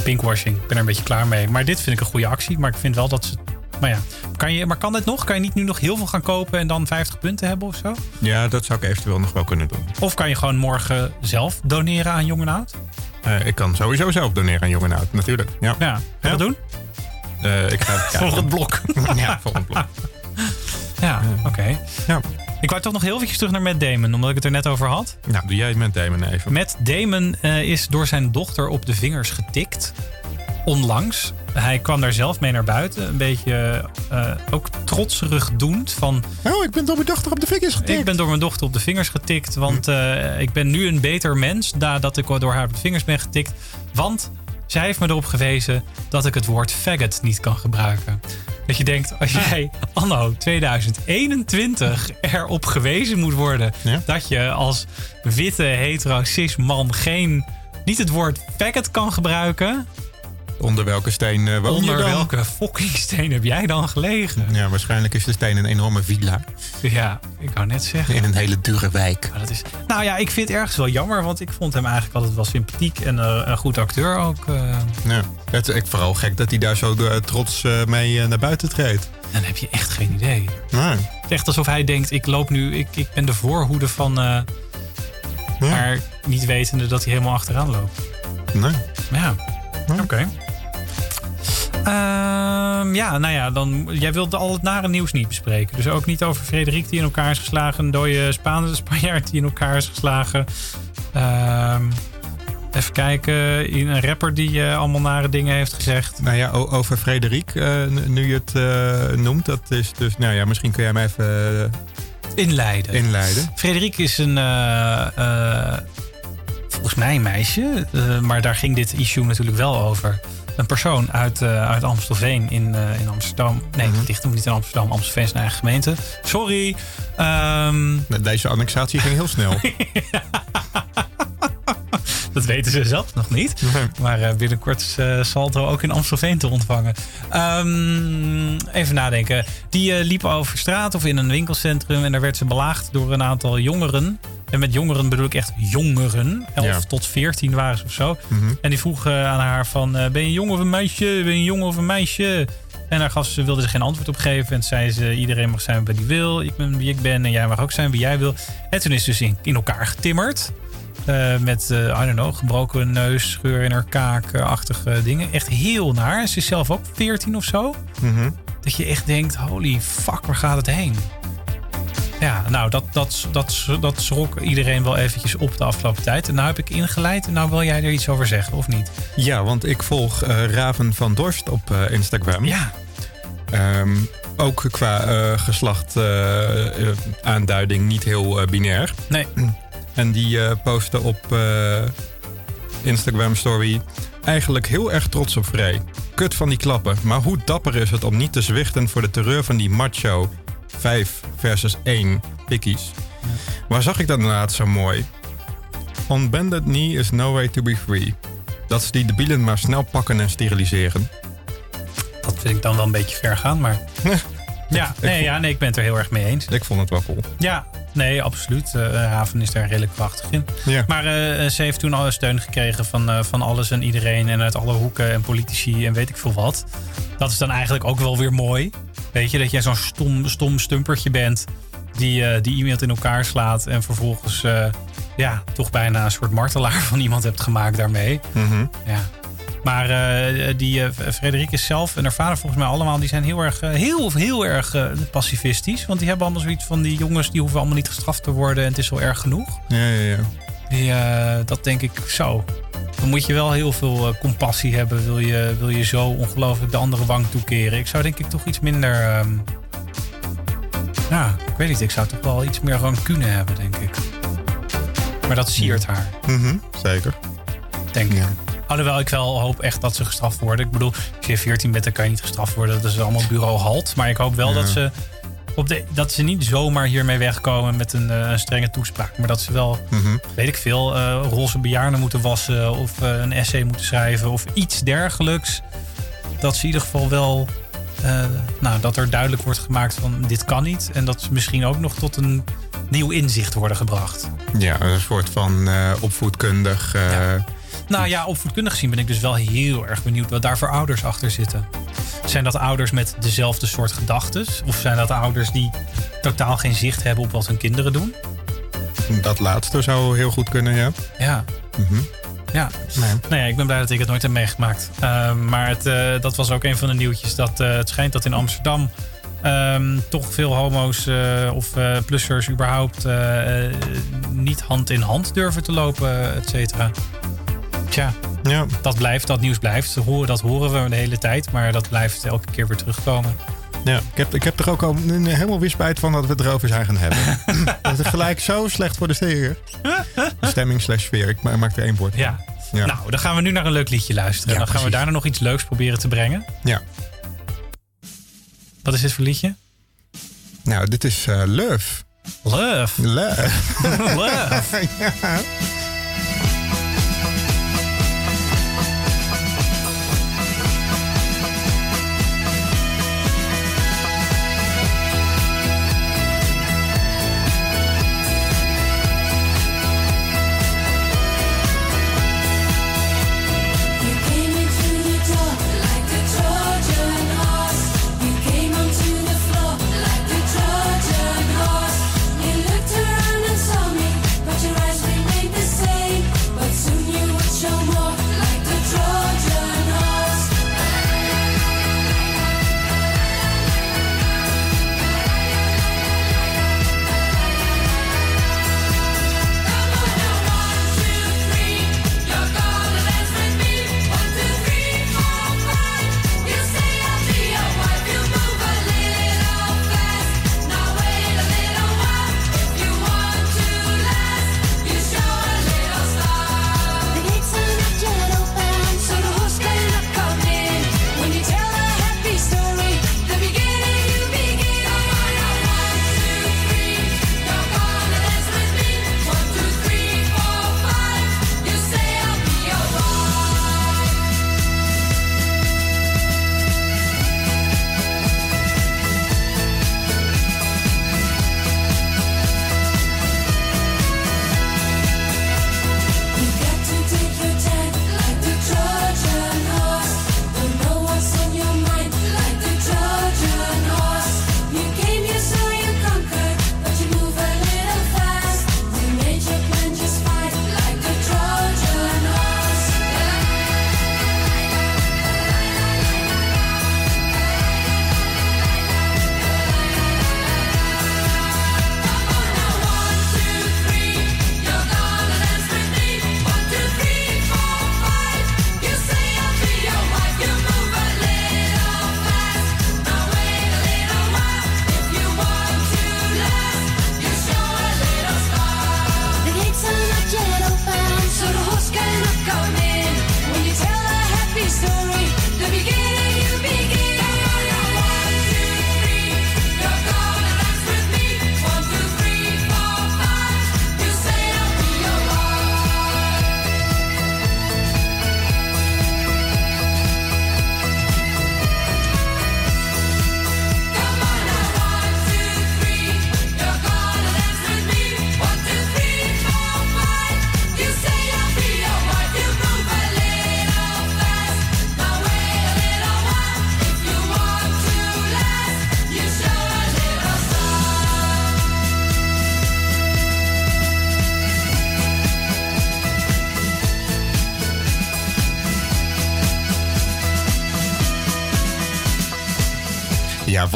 pinkwashing. Ik ben er een beetje klaar mee. Maar dit vind ik een goede actie. Maar ik vind wel dat ze... Maar ja, kan, je, maar kan dit nog? Kan je niet nu nog heel veel gaan kopen en dan 50 punten hebben of zo? ja, dat zou ik eventueel nog wel kunnen doen. Of kan je gewoon morgen zelf doneren aan Jong en Oud? Eh, ik kan sowieso zelf doneren aan jong en oud, natuurlijk. Ja. Ja, ga je dat doen? eh, ik ga. Voor het blok. Ja, het blok. Ja, oké. Ja. Ik wou toch nog heel eventjes terug naar Matt Damon, omdat ik het er net over had. Nou, doe jij met Damon even. Matt Damon eh, is door zijn dochter op de vingers getikt. Onlangs. Hij kwam daar zelf mee naar buiten. Een beetje eh, ook trotserig doend. Van, Oh, ik ben door mijn dochter op de vingers getikt. ik ben door mijn dochter op de vingers getikt. Want eh, ik ben nu een beter mens nadat ik door haar op de vingers ben getikt. Want zij heeft me erop gewezen dat ik het woord faggot niet kan gebruiken. Dat je denkt, als jij anno 2021 erop gewezen moet worden... Ja. dat je als witte hetero cis man geen, niet het woord faggot kan gebruiken... Onder welke steen eh onder welke fucking steen heb jij dan gelegen? Ja, waarschijnlijk is de steen een enorme villa. Ja, ik wou net zeggen. In een hele dure wijk. Maar dat is, nou ja, ik vind het ergens wel jammer, want ik vond hem eigenlijk altijd wel sympathiek en eh, een goed acteur ook. eh. Ja. Het is vooral gek dat hij daar zo trots mee naar buiten treedt. dan heb je echt geen idee. Nee. Het is echt alsof hij denkt, ik loop nu, ik, ik ben de voorhoede van, eh, maar niet wetende dat hij helemaal achteraan loopt. nee. Ja, oké. Ja, nou ja, dan, jij wilt al het nare nieuws niet bespreken. Dus ook niet over Frederik die in elkaar is geslagen. Een dode Spaanse Spanjaard die in elkaar is geslagen. Ehm, even kijken, een rapper die eh, allemaal nare dingen heeft gezegd. Nou ja, over Frederik, eh, nu je het eh, noemt, dat is dus, nou ja, misschien kun jij hem even Inleiden. inleiden. Frederik is een, volgens mij een meisje, maar daar ging dit issue natuurlijk wel over. Een persoon uit, eh, uit Amstelveen in, eh, in Amsterdam. Nee, het ligt hem niet in Amsterdam. Amstelveen is een eigen gemeente. Sorry. Nou, Deze annexatie ging heel snel. dat weten ze zelf nog niet. Maar eh, binnenkort is eh, Salto ook in Amstelveen te ontvangen. Ehm, even nadenken. Die eh, liep over straat of in een winkelcentrum. En daar werd ze belaagd door een aantal jongeren. En met jongeren bedoel ik echt jongeren. 11 Ja. tot 14 waren ze of zo. Mhm. En die vroegen aan haar van... eh, ben je een jongen of een meisje? Ben je een jongen of een meisje? En daar gaf ze, wilde ze geen antwoord op geven. En zei ze, iedereen mag zijn wie hij wil. Ik ben wie ik ben en jij mag ook zijn wie jij wil. En toen is ze dus in, in elkaar getimmerd. Eh, met, eh, I don't know, gebroken neus, scheur in haar kaak, eh, achtige dingen. Echt heel naar. Ze is zelf ook 14 of zo. Mhm. Dat je echt denkt, holy fuck, waar gaat het heen? Ja, nou, dat, dat, dat, dat schrok iedereen wel eventjes op de afgelopen tijd. En nou heb ik ingeleid en nou wil jij er iets over zeggen, of niet? Ja, want ik volg eh, Raven van Dorst op eh, Instagram. Ja, Ehm, ook qua eh, geslacht aanduiding niet heel binair. nee. En die postte op Instagram story eigenlijk heel erg trots op Frey. Kut van die klappen, maar hoe dapper is het om niet te zwichten voor de terreur van die macho 5 versus 1 pikkies. Waar zag ik dat inderdaad zo mooi? On bended knee is no way to be free. Dat ze die debielen maar snel pakken en steriliseren. Dat vind ik dan wel een beetje ver gaan, maar... Ja, nee, vond- ja, nee, ik ben het er heel erg mee eens. Ik vond het wel cool. Ja, nee, absoluut. Eh, Haven is daar redelijk krachtig in. Ja. Maar eh, ze heeft toen al steun gekregen van, van alles en iedereen. En uit alle hoeken en politici en weet ik veel wat. Dat is dan eigenlijk ook wel weer mooi. Weet je, dat jij zo'n stom, stom stumpertje bent. Die, eh, die iemand in elkaar slaat. En vervolgens eh, ja, toch bijna een soort martelaar van iemand hebt gemaakt daarmee. Mhm. Ja. Maar eh, die Frederik zelf en haar vader volgens mij allemaal... die zijn heel erg, heel, heel erg pacifistisch. Want die hebben allemaal zoiets van... die jongens die hoeven allemaal niet gestraft te worden... en het is wel erg genoeg. Ja, ja, ja. Die, eh, dat denk ik zo. Dan moet je wel heel veel eh, compassie hebben. Wil je, wil je zo ongelooflijk de andere wang toekeren. Ik zou denk ik toch iets minder... ja, ik weet niet. Ik zou toch wel iets meer rancune hebben, denk ik. Maar dat siert haar, Mhm, Zeker. denk ik. Alhoewel ik wel hoop echt dat ze gestraft worden. Ik bedoel, als je 14 bent, dan kan je niet gestraft worden. Dat is allemaal bureau halt. Maar ik hoop wel Ja. dat, ze op de, dat ze niet zomaar hiermee wegkomen met een, eh, strenge toespraak. Maar dat ze wel, Mhm. weet ik veel, eh, roze bejaarden moeten wassen. Of eh, een essay moeten schrijven. Of iets dergelijks. Dat ze in ieder geval wel... nou, dat er duidelijk wordt gemaakt van dit kan niet. En dat ze misschien ook nog tot een nieuw inzicht worden gebracht. Ja, een soort van opvoedkundig. Ja. Nou ja, opvoedkundig gezien ben ik dus wel heel erg benieuwd wat daar voor ouders achter zitten. Zijn dat ouders met dezelfde soort gedachten? Of zijn dat ouders die totaal geen zicht hebben op wat hun kinderen doen? Dat laatste zou heel goed kunnen, ja. Ja. Mhm. Ja. Nee. Nou ja, ik ben blij dat ik het nooit heb meegemaakt. Ehm, maar het, eh, dat was ook een van de nieuwtjes. Dat eh, het schijnt dat in Amsterdam ehm, toch veel homo's eh, of plussers überhaupt niet hand in hand durven te lopen, et cetera. Tja, Ja. dat blijft, dat nieuws blijft. Dat horen, we de hele tijd, maar dat blijft elke keer weer terugkomen. Ja, ik heb, ik heb er ook al een, helemaal wispijt van dat we het erover zijn gaan hebben. dat is gelijk zo slecht voor de sfeer. Stemming slash sfeer. Ik ma- maak er één woord. Ja. Ja. Nou, dan gaan we nu naar een leuk liedje luisteren. Ja, dan gaan we precies. daarna nog iets leuks proberen te brengen. Ja. Wat is dit voor liedje? Nou, dit is eh Love. Love. Love. Love. ja.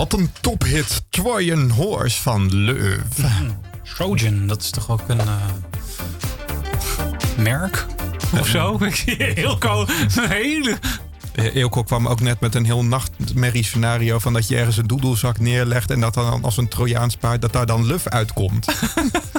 Wat een tophit. Trojan Horse van Love. Trojan, dat is toch ook een eh, merk? Of zo? Ko een hele... Eelco kwam ook net met een heel nachtmerrie scenario van dat je ergens een doedelzak neerlegt en dat dan als een Trojaans paard dat daar dan luf uitkomt.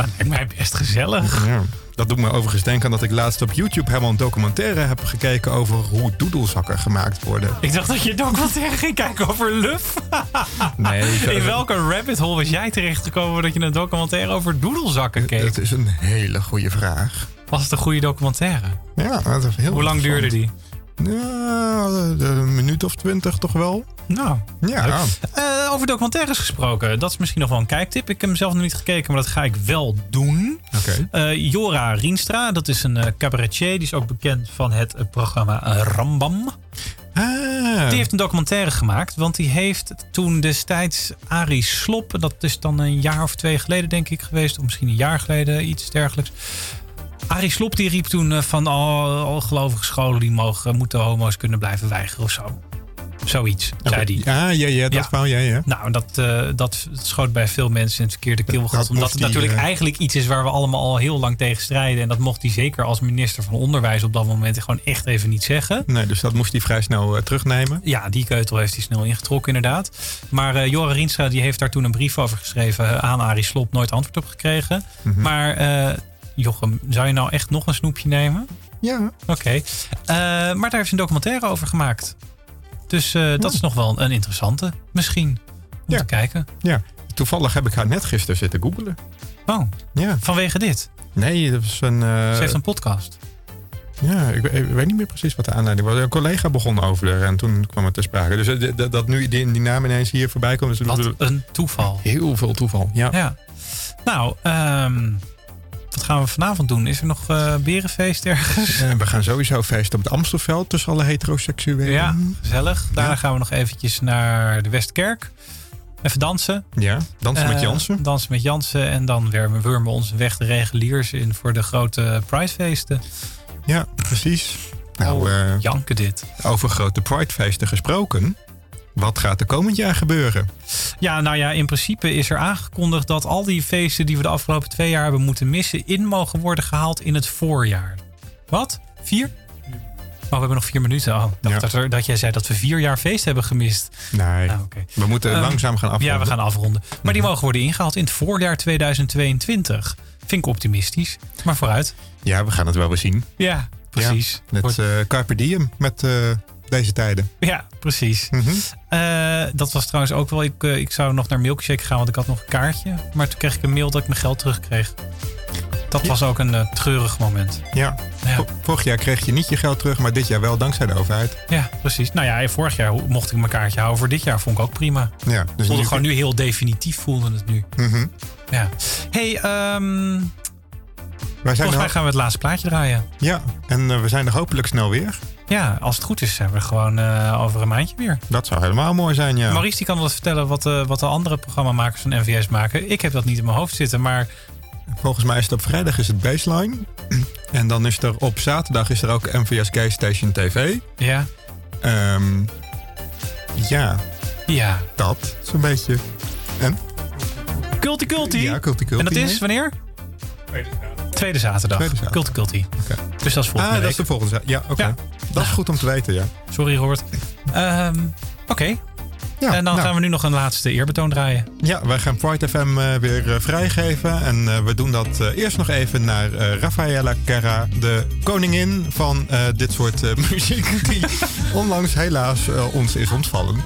Dat lijkt mij best gezellig. Ja. Dat doet me overigens denken aan dat ik laatst op YouTube helemaal een documentaire heb gekeken over hoe doedelzakken gemaakt worden. Ik dacht dat je documentaire ging kijken over Luf. Nee, In welke rabbit hole was jij terechtgekomen dat je een documentaire over doedelzakken keek? Het is een hele goede vraag. Was het een goede documentaire? Ja, dat is heel Hoe lang duurde die? Ja, een minuut of twintig toch wel. Nou, Ja, Eh, over documentaires gesproken. Dat is misschien nog wel een kijktip. Ik heb hem zelf nog niet gekeken, maar dat ga ik wel doen. oké. Eh, Jora Rienstra, dat is een eh, cabaretier. Die is ook bekend van het programma Rambam. Ah, Die heeft een documentaire gemaakt. Want die heeft toen destijds Arie Slop... dat is dan een jaar of twee geleden denk ik geweest... of misschien een jaar geleden, iets dergelijks... Arie Slob die riep toen eh, van al, al gelovige scholen die mogen, moeten homo's kunnen blijven weigeren of zo. Zoiets, zei hij. Ja, ja, ja, dat Ja. wou jij, ja. Nou, dat, eh, dat schoot bij veel mensen in het verkeerde keelgat. dat Omdat het natuurlijk eh, eigenlijk iets is waar we allemaal al heel lang tegen strijden. En dat mocht hij zeker als minister van Onderwijs op dat moment gewoon echt even niet zeggen. Nee, dus dat moest hij vrij snel eh, terugnemen. Ja, die keutel heeft hij snel ingetrokken inderdaad. Maar eh Jorre Rienstra die heeft daar toen een brief over geschreven eh, aan Arie Slob. Nooit antwoord op gekregen. Mhm. Maar eh, Jochem, zou je nou echt nog een snoepje nemen? Ja. Oké. Eh, maar daar heeft ze een documentaire over gemaakt. Dus eh, dat is nog wel een interessante, misschien. Om Ja. te kijken. ja. Toevallig heb ik haar net gisteren zitten googelen. Oh, Ja. vanwege dit. Nee, dat was een... eh, Ze heeft een podcast. Ja, ik, we- ik weet niet meer precies wat de aanleiding was. Een collega begon over er en toen kwam het ter sprake. Dus dat nu die, die naam ineens hier voorbij komt... is Wat een toeval. heel veel toeval. Ja. Ja. Nou, ehm, wat gaan we vanavond doen? Is er nog eh berenfeest ergens? En we gaan sowieso feesten op het Amstelveld tussen alle heteroseksuelen. Ja, gezellig. Daarna Ja. gaan we nog eventjes naar de Westkerk. Even dansen. Ja, dansen met Eh, Jansen. dansen met Jansen. En dan wurmen we onze weg de reguliers in voor de grote pridefeesten. Ja, precies. Nou, Oh, eh, Janken dit. over grote pridefeesten gesproken. Wat gaat er komend jaar gebeuren? Ja, nou ja, in principe is er aangekondigd dat al die feesten die we de afgelopen twee jaar hebben moeten missen, in mogen worden gehaald in het voorjaar. Wat? Vier? Oh, we hebben nog vier minuten. Oh, dacht Ja. dat, er, dat jij zei dat we vier jaar feest hebben gemist. Nee, Nou, oké. we moeten Ehm, langzaam gaan afronden. Ja, we gaan afronden. Maar Mhm. die mogen worden ingehaald in het voorjaar 2022. Vind ik optimistisch. Maar vooruit. Ja, we gaan het wel weer zien. Ja, precies. Met eh Carpe Diem, met eh, deze tijden. ja, precies. Mhm. Eh, dat was trouwens ook wel. Ik, eh, ik zou nog naar Milkshake gaan, want ik had nog een kaartje. Maar toen kreeg ik een mail dat ik mijn geld terugkreeg. Dat Ja. was ook een eh, treurig moment. Ja. Ja. Vo- Vorig jaar kreeg je niet je geld terug, maar dit jaar wel dankzij de overheid. Ja, precies. Nou ja, vorig jaar mocht ik mijn kaartje houden. Voor dit jaar vond ik ook prima. Ja, dus voelde nu- gewoon nu heel definitief, voelde het nu. Mhm. Ja. hey, ehm, zijn volgens mij gaan we het laatste plaatje draaien. ja, en we zijn er hopelijk snel weer. Ja, als het goed is, zijn we gewoon eh, over een maandje weer. Dat zou helemaal mooi zijn, ja. Maurice die kan wel eens vertellen wat, eh, wat de andere programmamakers van NVS maken. Ik heb dat niet in mijn hoofd zitten, maar Volgens mij is het op vrijdag is het baseline. En dan is er op zaterdag is er ook MVS Gay Station TV. ja, Ehm, ja, ja. dat is een beetje. En? Culti Culti. Ja, culti culti. En dat is wanneer? Tweede zaterdag. Tweede zaterdag. Culti. Dus dat is volgende Ah, dat is de volgende. Ja, oké. Ja. Dat is goed om te weten, ja. Sorry, Robert. Ehm, Oké. ja en dan nou, gaan we nu nog een laatste eerbetoon draaien. Ja, wij gaan Pride FM eh, weer eh, vrijgeven. En eh, we doen dat eh, eerst nog even naar eh Rafaela Kerra, de koningin van eh, dit soort eh, muziek. Die onlangs helaas ons is ontvallen.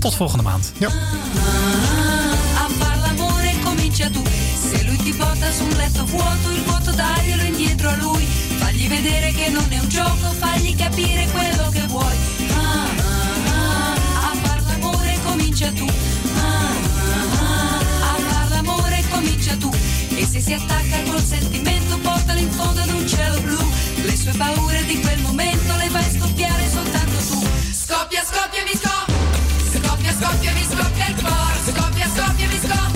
Tot volgende maand. Ja. A far l'amore comincia tu. Se lui ti porta su un letto vuoto, il vuoto daglielo indietro a lui. Fagli vedere che non è un gioco, fagli capire quello che vuoi. Ah, ah, ah, a far l'amore comincia tu. Ah, ah, ah, a far l'amore comincia tu. E se si attacca col sentimento, portalo in fondo ad un cielo blu. Le sue paure di quel momento le fai scoppiare soltanto tu. Scoppia, scoppia, mi scoppia. Scoppia, scoppia, mi scoppia il cuore. Scoppia, scoppia, mi. Scoppia,